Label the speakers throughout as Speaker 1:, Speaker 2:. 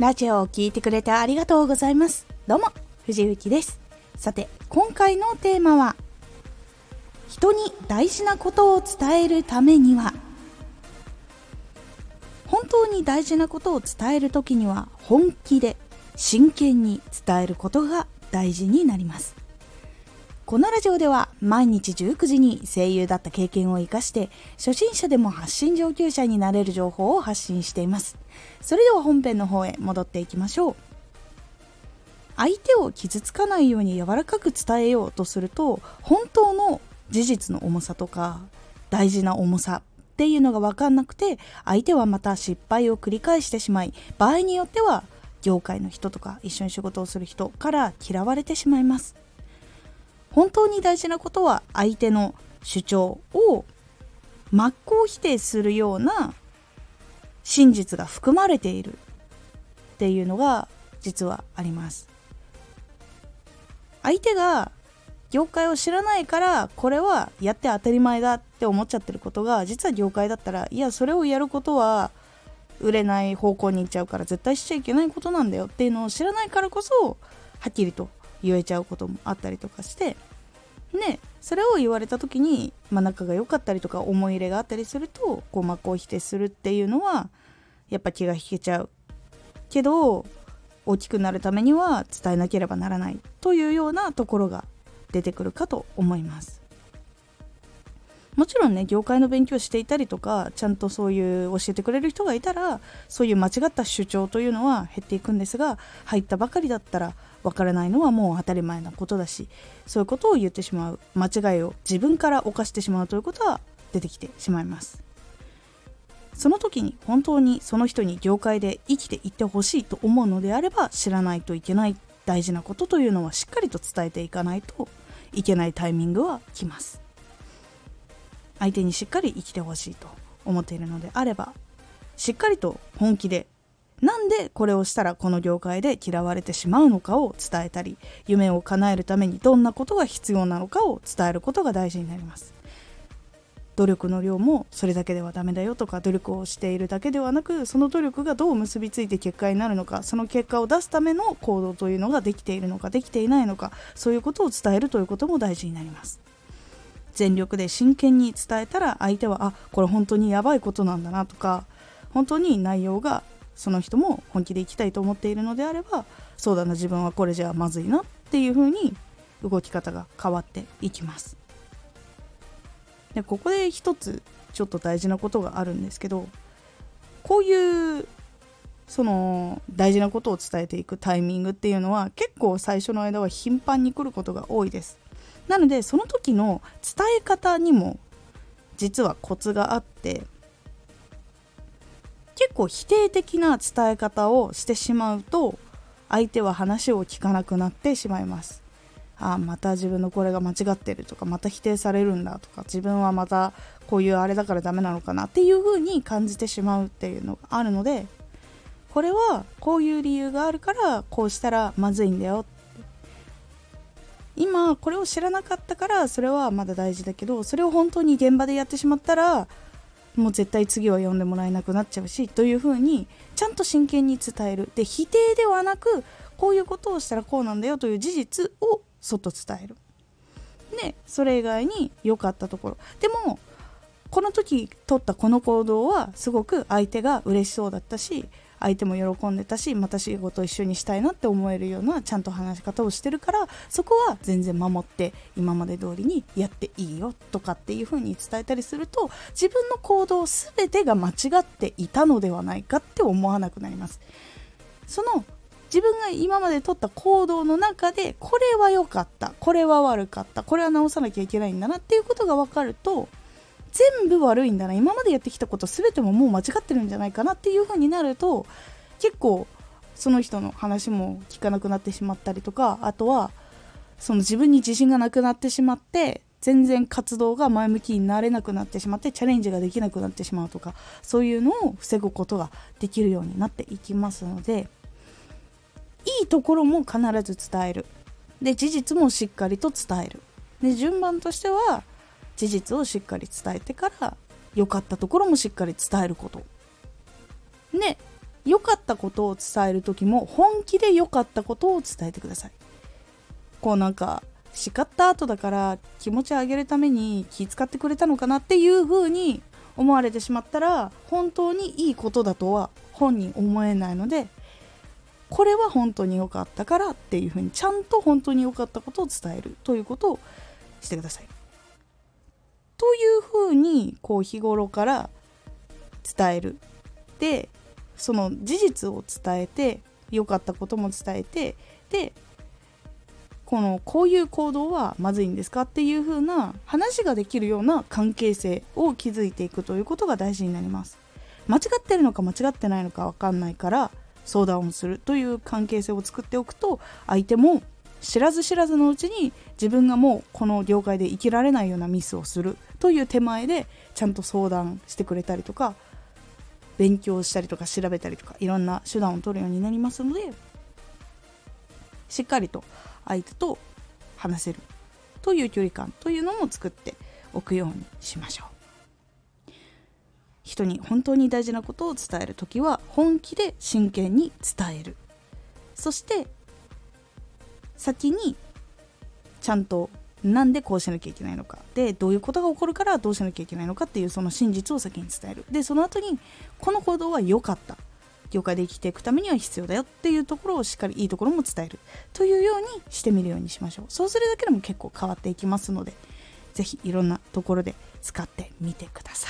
Speaker 1: ラジオを聴いてくれてありがとうございます。どうも藤幸です。さて今回のテーマは人に大事なことを伝えるためには。本当に大事なことを伝える時には本気で真剣に伝えることが大事になります。このラジオでは毎日19時に声優だった経験を生かして初心者でも発信上級者になれる情報を発信しています。それでは本編の方へ戻っていきましょう。相手を傷つかないように柔らかく伝えようとすると本当の事実の重さとか大事な重さっていうのが分かんなくて相手はまた失敗を繰り返してしまい場合によっては業界の人とか一緒に仕事をする人から嫌われてしまいます。本当に大事なことは相手の主張を真っ向否定するような真実が含まれているっていうのが実はあります。相手が業界を知らないからこれはやって当たり前だって思っちゃってることが実は業界だったらいやそれをやることは売れない方向に行っちゃうから絶対しちゃいけないことなんだよっていうのを知らないからこそはっきりと言えちゃうこともあったりとかしてねそれを言われた時に、まあ、仲が良かったりとか思い入れがあったりするとこう真っ向否定するっていうのはやっぱ気が引けちゃうけど大きくなるためには伝えなければならないというようなところが出てくるかと思います。もちろんね業界の勉強していたりとかちゃんとそういう教えてくれる人がいたらそういう間違った主張というのは減っていくんですが入ったばかりだったらわからないのはもう当たり前なことだしそういうことを言ってしまう間違いを自分から犯してしまうということは出てきてしまいます。その時に本当にその人に業界で生きていってほしいと思うのであれば知らないといけない大事なことというのはしっかりと伝えていかないといけないタイミングは来ます。相手にしっかり生きてほしいと思っているのであればしっかりと本気でなんでこれをしたらこの業界で嫌われてしまうのかを伝えたり夢を叶えるためにどんなことが必要なのかを伝えることが大事になります。努力の量もそれだけではダメだよとか努力をしているだけではなくその努力がどう結びついて結果になるのかその結果を出すための行動というのができているのかできていないのかそういうことを伝えるということも大事になります。全力で真剣に伝えたら相手はあこれ本当にやばいことなんだなとか本当に内容がその人も本気で生きたいと思っているのであればそうだな自分はこれじゃまずいなっていう風に動き方が変わっていきます。でここで一つちょっと大事なことがあるんですけどこういうその大事なことを伝えていくタイミングっていうのは結構最初の間は頻繁に来ることが多いです。なのでその時の伝え方にも実はコツがあって結構否定的な伝え方をしてしまうと相手は話を聞かなくなってしまいます。あまた自分のこれが間違ってるとかまた否定されるんだとか自分はまたこういうあれだからダメなのかなっていう風に感じてしまうっていうのがあるのでこれはこういう理由があるからこうしたらまずいんだよ今これを知らなかったからそれはまだ大事だけどそれを本当に現場でやってしまったらもう絶対次は読んでもらえなくなっちゃうしというふうにちゃんと真剣に伝える。で否定ではなくこういうことをしたらこうなんだよという事実をそっと伝える。でそれ以外に良かったところ。でもこの時取ったこの行動はすごく相手が嬉しそうだったし相手も喜んでたしまた仕事一緒にしたいなって思えるようなちゃんと話し方をしてるからそこは全然守って今まで通りにやっていいよとかっていう風に伝えたりすると自分の行動全てが間違っていたのではないかって思わなくなります。その自分が今まで取った行動の中でこれは良かったこれは悪かったこれは直さなきゃいけないんだなっていうことが分かると全部悪いんだな。今までやってきたこと全てももう間違ってるんじゃないかなっていう風になると結構その人の話も聞かなくなってしまったりとかあとはその自分に自信がなくなってしまって全然活動が前向きになれなくなってしまってチャレンジができなくなってしまうとかそういうのを防ぐことができるようになっていきますのでいいところも必ず伝える。で事実もしっかりと伝える。で順番としては事実をしっかり伝えてから良かったところもしっかり伝えることで良かったことを伝える時も本気で良かったことを伝えてくださいこうなんか叱った後だから気持ち上げるために気遣ってくれたのかなっていう風に思われてしまったら本当にいいことだとは本人思えないのでこれは本当に良かったからっていう風にちゃんと本当に良かったことを伝えるということをしてください。という風にこう日頃から伝える。でその事実を伝えて良かったことも伝えてでこのこういう行動はまずいんですかっていう風な話ができるような関係性を築いていくということが大事になります間違ってるのか間違ってないのか分かんないから相談をするという関係性を作っておくと相手も知らず知らずのうちに自分がもうこの業界で生きられないようなミスをするという手前でちゃんと相談してくれたりとか勉強したりとか調べたりとかいろんな手段を取るようになりますのでしっかりと相手と話せるという距離感というのも作っておくようにしましょう。人に本当に大事なことを伝える時は本気で真剣に伝える。そして先にちゃんとなんでこうしなきゃいけないのかでどういうことが起こるからどうしなきゃいけないのかっていうその真実を先に伝える。でその後にこの行動は良かった。業界で生きていくためには必要だよっていうところをしっかりいいところも伝える。というようにしてみるようにしましょう。そうするだけでも結構変わっていきますので是非いろんなところで使ってみてください。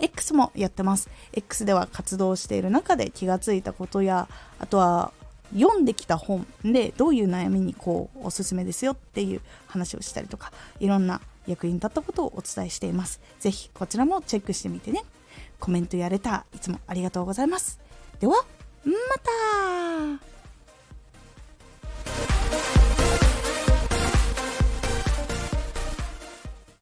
Speaker 1: X もやってます。X では活動している中で気がついたことやあとは読んできた本でどういう悩みにこうおすすめですよっていう話をしたりとかいろんな役に立ったことをお伝えしています。是非こちらもチェックしてみてね。コメントやれたいつもありがとうございます。ではまた!